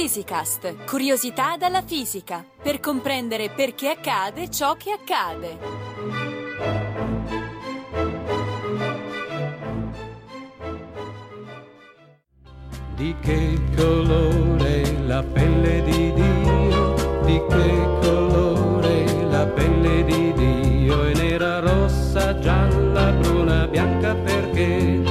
Physicast, curiosità dalla fisica, per comprendere perché accade ciò che accade. Di che colore la pelle di Dio? Di che colore la pelle di Dio? È nera, rossa, gialla, bruna, bianca perché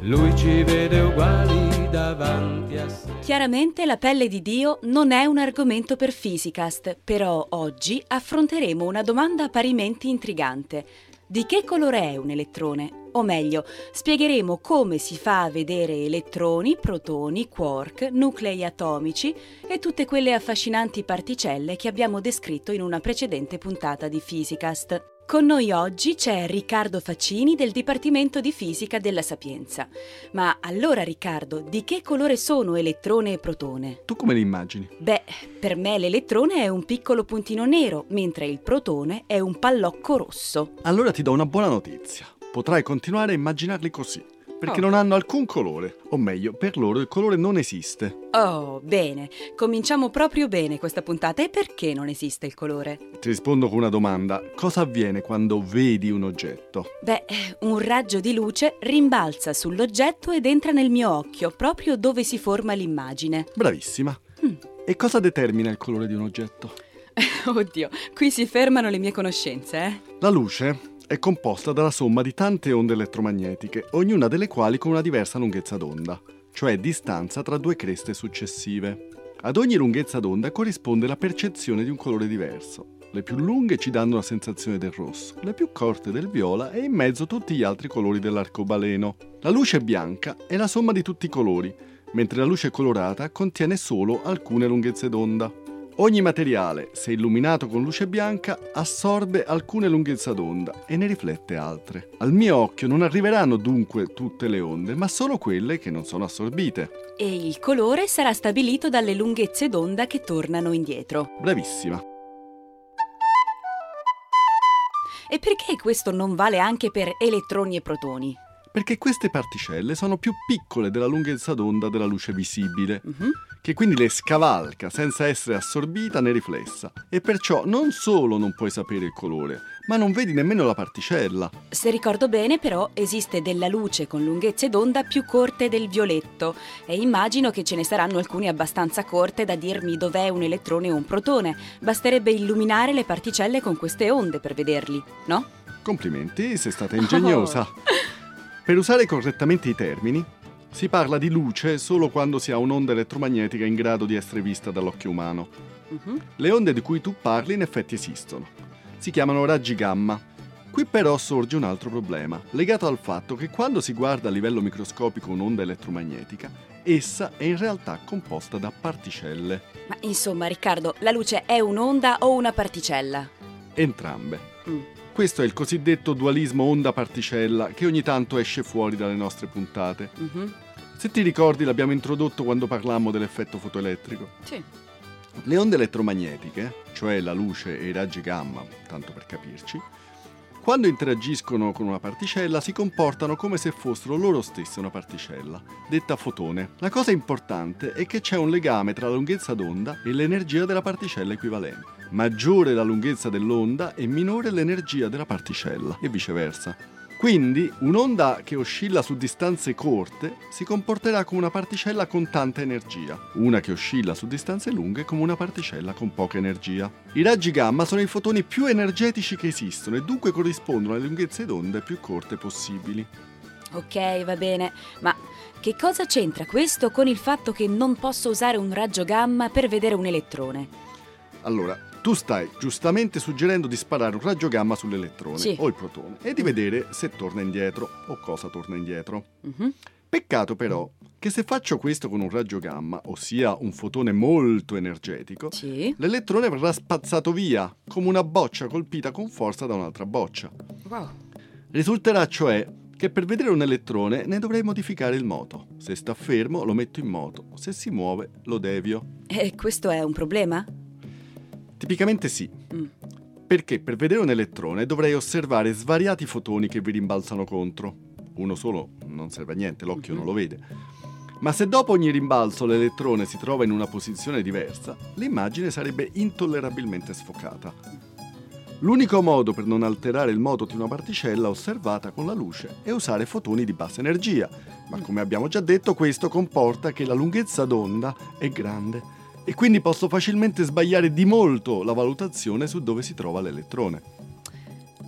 lui ci vede uguali davanti a sé. Chiaramente la pelle di Dio non è un argomento per Physicast, però oggi affronteremo una domanda parimenti intrigante. Di che colore è un elettrone? O meglio, spiegheremo come si fa a vedere elettroni, protoni, quark, nuclei atomici e tutte quelle affascinanti particelle che abbiamo descritto in una precedente puntata di Physicast. Con noi oggi c'è Riccardo Faccini del Dipartimento di Fisica della Sapienza. Ma allora Riccardo, di che colore sono elettrone e protone? Tu come li immagini? Beh, per me l'elettrone è un piccolo puntino nero, mentre il protone è un pallocco rosso. Allora ti do una buona notizia. Potrai continuare a immaginarli così, perché Oh. non hanno alcun colore. O meglio, per loro il colore non esiste. Oh, bene. Cominciamo proprio bene questa puntata. E perché non esiste il colore? Ti rispondo con una domanda. Cosa avviene quando vedi un oggetto? Beh, un raggio di luce rimbalza sull'oggetto ed entra nel mio occhio, proprio dove si forma l'immagine. Bravissima. Mm. E cosa determina il colore di un oggetto? Oddio, qui si fermano le mie conoscenze, eh? La luce è composta dalla somma di tante onde elettromagnetiche, ognuna delle quali con una diversa lunghezza d'onda, cioè distanza tra due creste successive. Ad ogni lunghezza d'onda corrisponde la percezione di un colore diverso. Le più lunghe ci danno la sensazione del rosso, le più corte del viola e in mezzo tutti gli altri colori dell'arcobaleno. La luce bianca è la somma di tutti i colori, mentre la luce colorata contiene solo alcune lunghezze d'onda. Ogni materiale, se illuminato con luce bianca, assorbe alcune lunghezze d'onda e ne riflette altre. Al mio occhio non arriveranno dunque tutte le onde, ma solo quelle che non sono assorbite. E il colore sarà stabilito dalle lunghezze d'onda che tornano indietro. Bravissima. E perché questo non vale anche per elettroni e protoni? Perché queste particelle sono più piccole della lunghezza d'onda della luce visibile, Mhm. Che quindi le scavalca senza essere assorbita né riflessa. E perciò non solo non puoi sapere il colore, ma non vedi nemmeno la particella. Se ricordo bene, però, esiste della luce con lunghezze d'onda più corte del violetto e immagino che ce ne saranno alcune abbastanza corte da dirmi dov'è un elettrone o un protone. Basterebbe illuminare le particelle con queste onde per vederli, no? Complimenti, sei stata ingegnosa. Per usare correttamente i termini, si parla di luce solo quando si ha un'onda elettromagnetica in grado di essere vista dall'occhio umano. Mhm. Le onde di cui tu parli in effetti esistono. Si chiamano raggi gamma. Qui però sorge un altro problema, legato al fatto che quando si guarda a livello microscopico un'onda elettromagnetica, essa è in realtà composta da particelle, Ma insomma, Riccardo, la luce è un'onda o una particella? entrambe. Mm. Questo è il cosiddetto dualismo onda-particella che ogni tanto esce fuori dalle nostre puntate. Mhm. Se ti ricordi l'abbiamo introdotto quando parlammo dell'effetto fotoelettrico. Sì. Le onde elettromagnetiche, cioè la luce e i raggi gamma, tanto per capirci, quando interagiscono con una particella si comportano come se fossero loro stesse una particella, detta fotone. La cosa importante è che c'è un legame tra la lunghezza d'onda e l'energia della particella equivalente. Maggiore la lunghezza dell'onda e minore l'energia della particella, e viceversa. Quindi un'onda che oscilla su distanze corte si comporterà come una particella con tanta energia, una che oscilla su distanze lunghe come una particella con poca energia. I raggi gamma sono i fotoni più energetici che esistono e dunque corrispondono alle lunghezze d'onda più corte possibili. Ok, va bene, ma che cosa c'entra questo con il fatto che non posso usare un raggio gamma per vedere un elettrone? Allora, tu stai giustamente suggerendo di sparare un raggio gamma sull'elettrone Sì. o il protone e di vedere se torna indietro o cosa torna indietro. Mhm. Peccato però che se faccio questo con un raggio gamma, ossia un fotone molto energetico, Sì. l'elettrone verrà spazzato via come una boccia colpita con forza da un'altra boccia. Wow. Risulterà cioè che per vedere un elettrone ne dovrei modificare il moto. Se sta fermo lo metto in moto, se si muove lo devio. E questo è un problema? Tipicamente sì, Mm. perché per vedere un elettrone dovrei osservare svariati fotoni che vi rimbalzano contro. Uno solo non serve a niente, l'occhio Mhm. non lo vede. Ma se dopo ogni rimbalzo l'elettrone si trova in una posizione diversa, l'immagine sarebbe intollerabilmente sfocata. L'unico modo per non alterare il moto di una particella osservata con la luce è usare fotoni di bassa energia, ma come abbiamo già detto questo comporta che la lunghezza d'onda è grande e quindi posso facilmente sbagliare di molto la valutazione su dove si trova l'elettrone.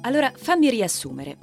Allora fammi riassumere.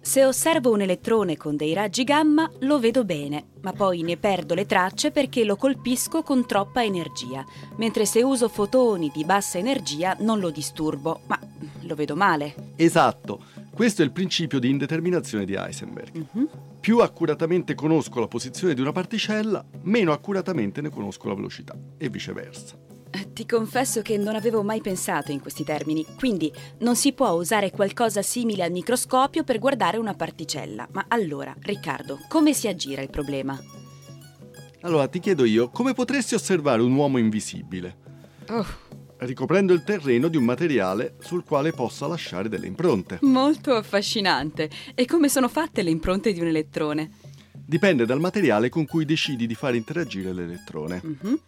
Se osservo un elettrone con dei raggi gamma lo vedo bene, ma poi ne perdo le tracce perché lo colpisco con troppa energia, mentre se uso fotoni di bassa energia non lo disturbo, ma lo vedo male. Esatto, questo è il principio di indeterminazione di Heisenberg. Mhm. Più accuratamente conosco la posizione di una particella, meno accuratamente ne conosco la velocità, e viceversa. Eh, Ti confesso che non avevo mai pensato in questi termini, quindi non si può usare qualcosa simile al microscopio per guardare una particella. Ma allora, Riccardo, come si aggira il problema? Allora ti chiedo io, come potresti osservare un uomo invisibile? Oh, Ricoprendo il terreno di un materiale sul quale possa lasciare delle impronte. molto affascinante. E come sono fatte le impronte di un elettrone? Dipende dal materiale con cui decidi di far interagire l'elettrone. Mhm.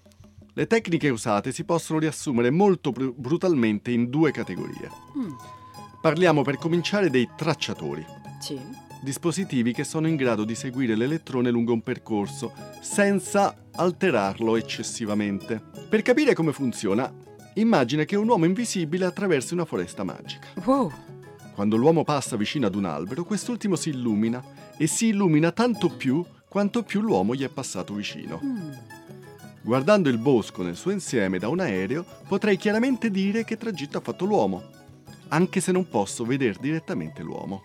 Le tecniche usate si possono riassumere molto bru- brutalmente in due categorie. Mm, Parliamo per cominciare dei tracciatori, sì. dispositivi che sono in grado di seguire l'elettrone lungo un percorso senza alterarlo eccessivamente. Per capire come funziona, immagina che un uomo invisibile attraversi una foresta magica. Wow. Quando l'uomo passa vicino ad un albero, quest'ultimo si illumina e si illumina tanto più quanto più l'uomo gli è passato vicino. Mm. Guardando il bosco nel suo insieme da un aereo, potrei chiaramente dire che tragitto ha fatto l'uomo, anche se non posso vedere direttamente l'uomo.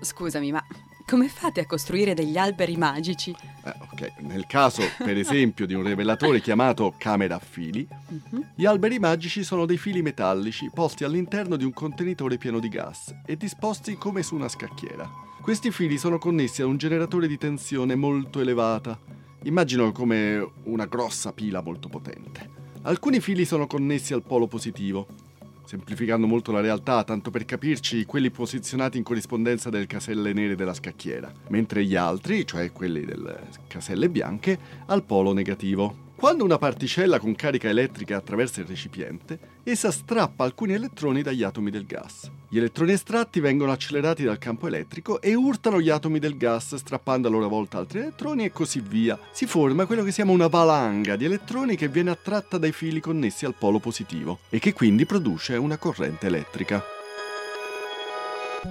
Scusami, ma come fate a costruire degli alberi magici? Eh, ok, nel caso, per esempio, di un rivelatore chiamato camera a fili, Mhm. gli alberi magici sono dei fili metallici posti all'interno di un contenitore pieno di gas e disposti come su una scacchiera. Questi fili sono connessi a un generatore di tensione molto elevata. Immagino come una grossa pila molto potente. Alcuni fili sono connessi al polo positivo, semplificando molto la realtà, tanto per capirci quelli posizionati in corrispondenza delle caselle nere della scacchiera, mentre gli altri, cioè quelli delle caselle bianche, al polo negativo. Quando una particella con carica elettrica attraversa il recipiente, essa strappa alcuni elettroni dagli atomi del gas. Gli elettroni estratti vengono accelerati dal campo elettrico e urtano gli atomi del gas, strappando a loro volta altri elettroni e così via. Si forma quello che si chiama una valanga di elettroni che viene attratta dai fili connessi al polo positivo e che quindi produce una corrente elettrica.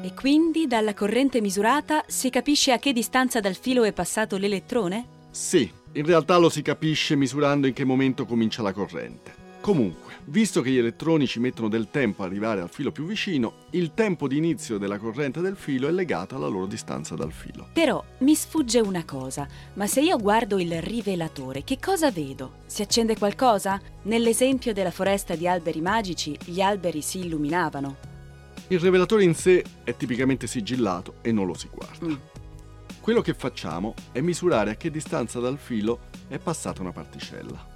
E quindi dalla corrente misurata si capisce a che distanza dal filo è passato l'elettrone? Sì, in realtà lo si capisce misurando in che momento comincia la corrente. Comunque, visto che gli elettroni ci mettono del tempo ad arrivare al filo più vicino, il tempo di inizio della corrente del filo è legato alla loro distanza dal filo. Però mi sfugge una cosa, ma se io guardo il rivelatore, che cosa vedo? Si accende qualcosa? Nell'esempio della foresta di alberi magici, gli alberi si illuminavano. Il rivelatore in sé è tipicamente sigillato e non lo si guarda. Mm. Quello che facciamo è misurare a che distanza dal filo è passata una particella.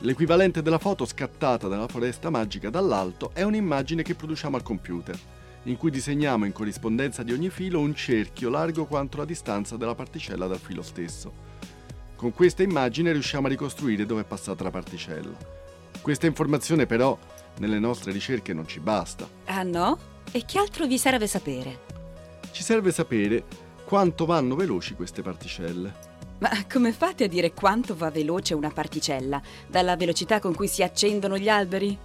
L'equivalente della foto scattata dalla foresta magica dall'alto è un'immagine che produciamo al computer, in cui disegniamo in corrispondenza di ogni filo un cerchio largo quanto la distanza della particella dal filo stesso. Con questa immagine riusciamo a ricostruire dove è passata la particella. Questa informazione però nelle nostre ricerche non ci basta. Ah no? E che altro vi serve sapere? Ci serve sapere quanto vanno veloci queste particelle. Ma come fate a dire quanto va veloce una particella? Dalla velocità con cui si accendono gli alberi?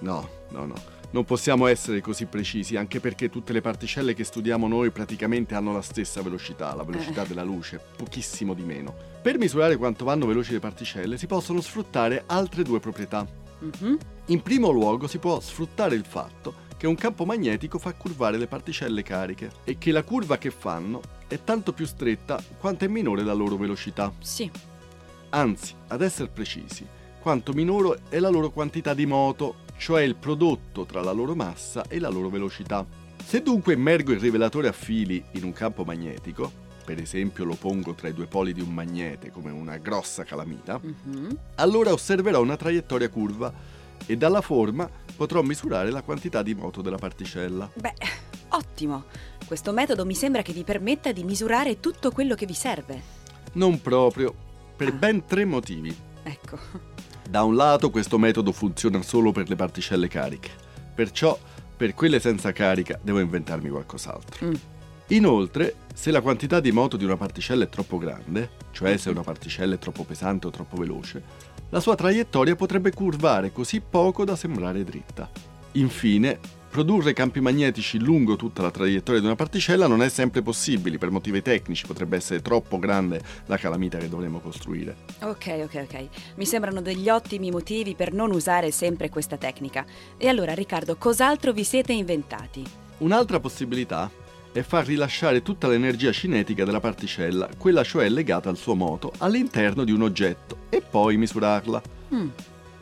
No, no, no. Non possiamo essere così precisi, anche perché tutte le particelle che studiamo noi praticamente hanno la stessa velocità, la velocità della luce, pochissimo di meno. Per misurare quanto vanno veloci le particelle si possono sfruttare altre due proprietà. Mhm. In primo luogo si può sfruttare il fatto che un campo magnetico fa curvare le particelle cariche e che la curva che fanno è tanto più stretta quanto è minore la loro velocità. Sì. Anzi, ad essere precisi, quanto minore è la loro quantità di moto, cioè il prodotto tra la loro massa e la loro velocità. Se dunque immergo il rivelatore a fili in un campo magnetico, per esempio lo pongo tra i due poli di un magnete come una grossa calamita, Mhm. allora osserverò una traiettoria curva e dalla forma potrò misurare la quantità di moto della particella. Beh, ottimo. Questo metodo mi sembra che vi permetta di misurare tutto quello che vi serve. Non proprio. per ben tre motivi. Ecco. Da un lato questo metodo funziona solo per le particelle cariche, perciò per quelle senza carica devo inventarmi qualcos'altro. Mm. Inoltre, se la quantità di moto di una particella è troppo grande, cioè se una particella è troppo pesante o troppo veloce, la sua traiettoria potrebbe curvare così poco da sembrare dritta. Infine, produrre campi magnetici lungo tutta la traiettoria di una particella non è sempre possibile per motivi tecnici, potrebbe essere troppo grande la calamita che dovremmo costruire. Ok, ok, ok. Mi sembrano degli ottimi motivi per non usare sempre questa tecnica. E allora, Riccardo, cos'altro vi siete inventati? Un'altra possibilità è far rilasciare tutta l'energia cinetica della particella, quella cioè legata al suo moto, all'interno di un oggetto e poi misurarla. Mm.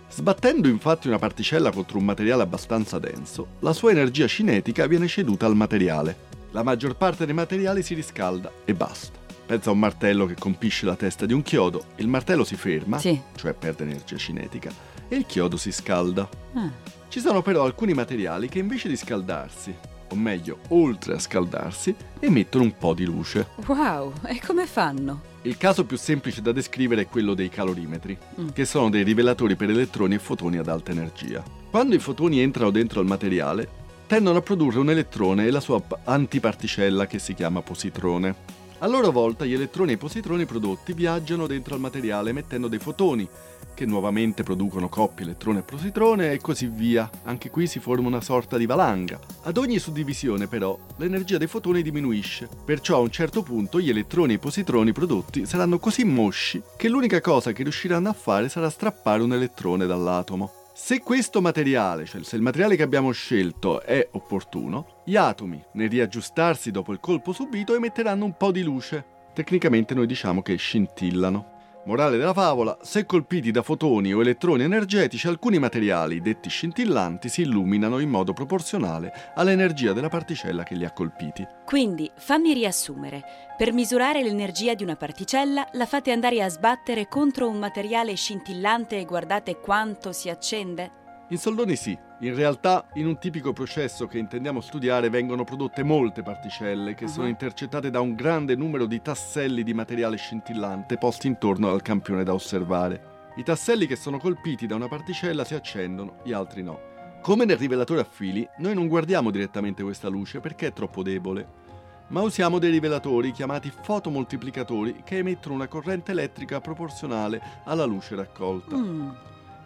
Sbattendo infatti una particella contro un materiale abbastanza denso, la sua energia cinetica viene ceduta al materiale. La maggior parte dei materiali si riscalda e basta. Pensa a un martello che colpisce la testa di un chiodo, il martello si ferma, Sì. cioè perde energia cinetica, e il chiodo si scalda. Ah. Ci sono però alcuni materiali che invece di scaldarsi, o meglio, oltre a scaldarsi, emettono un po' di luce. Wow, e come fanno? Il caso più semplice da descrivere è quello dei calorimetri, Mm. che sono dei rivelatori per elettroni e fotoni ad alta energia. Quando i fotoni entrano dentro al materiale, tendono a produrre un elettrone e la sua antiparticella che si chiama positrone. A loro volta gli elettroni e i positroni prodotti viaggiano dentro al materiale emettendo dei fotoni, che nuovamente producono coppie elettrone e positrone e così via. Anche qui si forma una sorta di valanga. Ad ogni suddivisione però l'energia dei fotoni diminuisce, perciò a un certo punto gli elettroni e i positroni prodotti saranno così mosci che l'unica cosa che riusciranno a fare sarà strappare un elettrone dall'atomo. Se questo materiale, cioè se il materiale che abbiamo scelto è opportuno, gli atomi, nel riaggiustarsi dopo il colpo subito, emetteranno un po' di luce. Tecnicamente noi diciamo che scintillano. Morale della favola, se colpiti da fotoni o elettroni energetici, alcuni materiali, detti scintillanti, si illuminano in modo proporzionale all'energia della particella che li ha colpiti. Quindi, fammi riassumere. Per misurare l'energia di una particella, la fate andare a sbattere contro un materiale scintillante e guardate quanto si accende? In soldoni sì, in realtà in un tipico processo che intendiamo studiare vengono prodotte molte particelle che sono Mhm. intercettate da un grande numero di tasselli di materiale scintillante posti intorno al campione da osservare. I tasselli che sono colpiti da una particella si accendono, gli altri no. Come nel rivelatore a fili, noi non guardiamo direttamente questa luce perché è troppo debole, ma usiamo dei rivelatori chiamati fotomoltiplicatori che emettono una corrente elettrica proporzionale alla luce raccolta. Mm.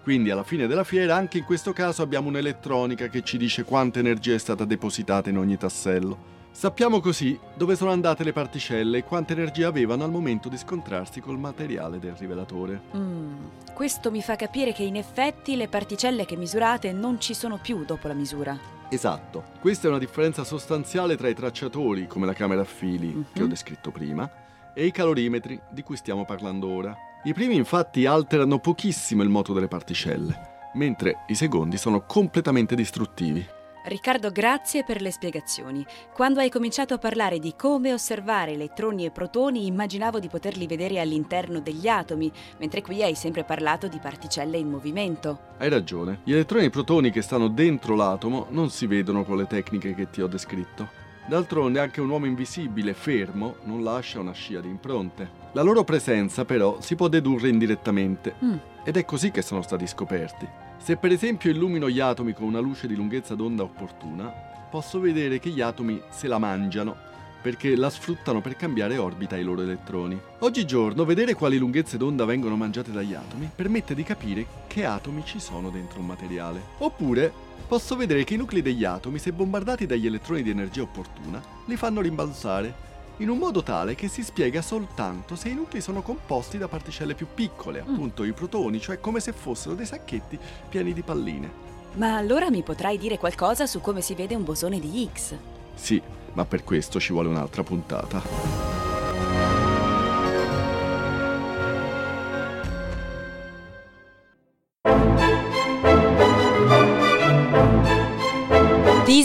Quindi alla fine della fiera anche in questo caso abbiamo un'elettronica che ci dice quanta energia è stata depositata in ogni tassello. Sappiamo così dove sono andate le particelle e quanta energia avevano al momento di scontrarsi col materiale del rivelatore. Mm. Questo mi fa capire che in effetti le particelle che misurate non ci sono più dopo la misura. Esatto, questa è una differenza sostanziale tra i tracciatori, come la camera a fili che ho Mhm. descritto prima, e i calorimetri di cui stiamo parlando ora. I primi infatti alterano pochissimo il moto delle particelle, mentre i secondi sono completamente distruttivi. Riccardo, grazie per le spiegazioni. Quando hai cominciato a parlare di come osservare elettroni e protoni, immaginavo di poterli vedere all'interno degli atomi, mentre qui hai sempre parlato di particelle in movimento. Hai ragione, gli elettroni e i protoni che stanno dentro l'atomo non si vedono con le tecniche che ti ho descritto. D'altronde anche un uomo invisibile, fermo, non lascia una scia di impronte. La loro presenza però si può dedurre indirettamente Mm. ed è così che sono stati scoperti. Se per esempio illumino gli atomi con una luce di lunghezza d'onda opportuna, posso vedere che gli atomi se la mangiano perché la sfruttano per cambiare orbita ai loro elettroni. Oggigiorno vedere quali lunghezze d'onda vengono mangiate dagli atomi permette di capire che atomi ci sono dentro un materiale. Oppure posso vedere che i nuclei degli atomi, se bombardati dagli elettroni di energia opportuna, li fanno rimbalzare in un modo tale che si spiega soltanto se i nuclei sono composti da particelle più piccole, Mm. appunto i protoni, cioè come se fossero dei sacchetti pieni di palline. Ma allora mi potrai dire qualcosa su come si vede un bosone di Higgs? Sì, ma per questo ci vuole un'altra puntata.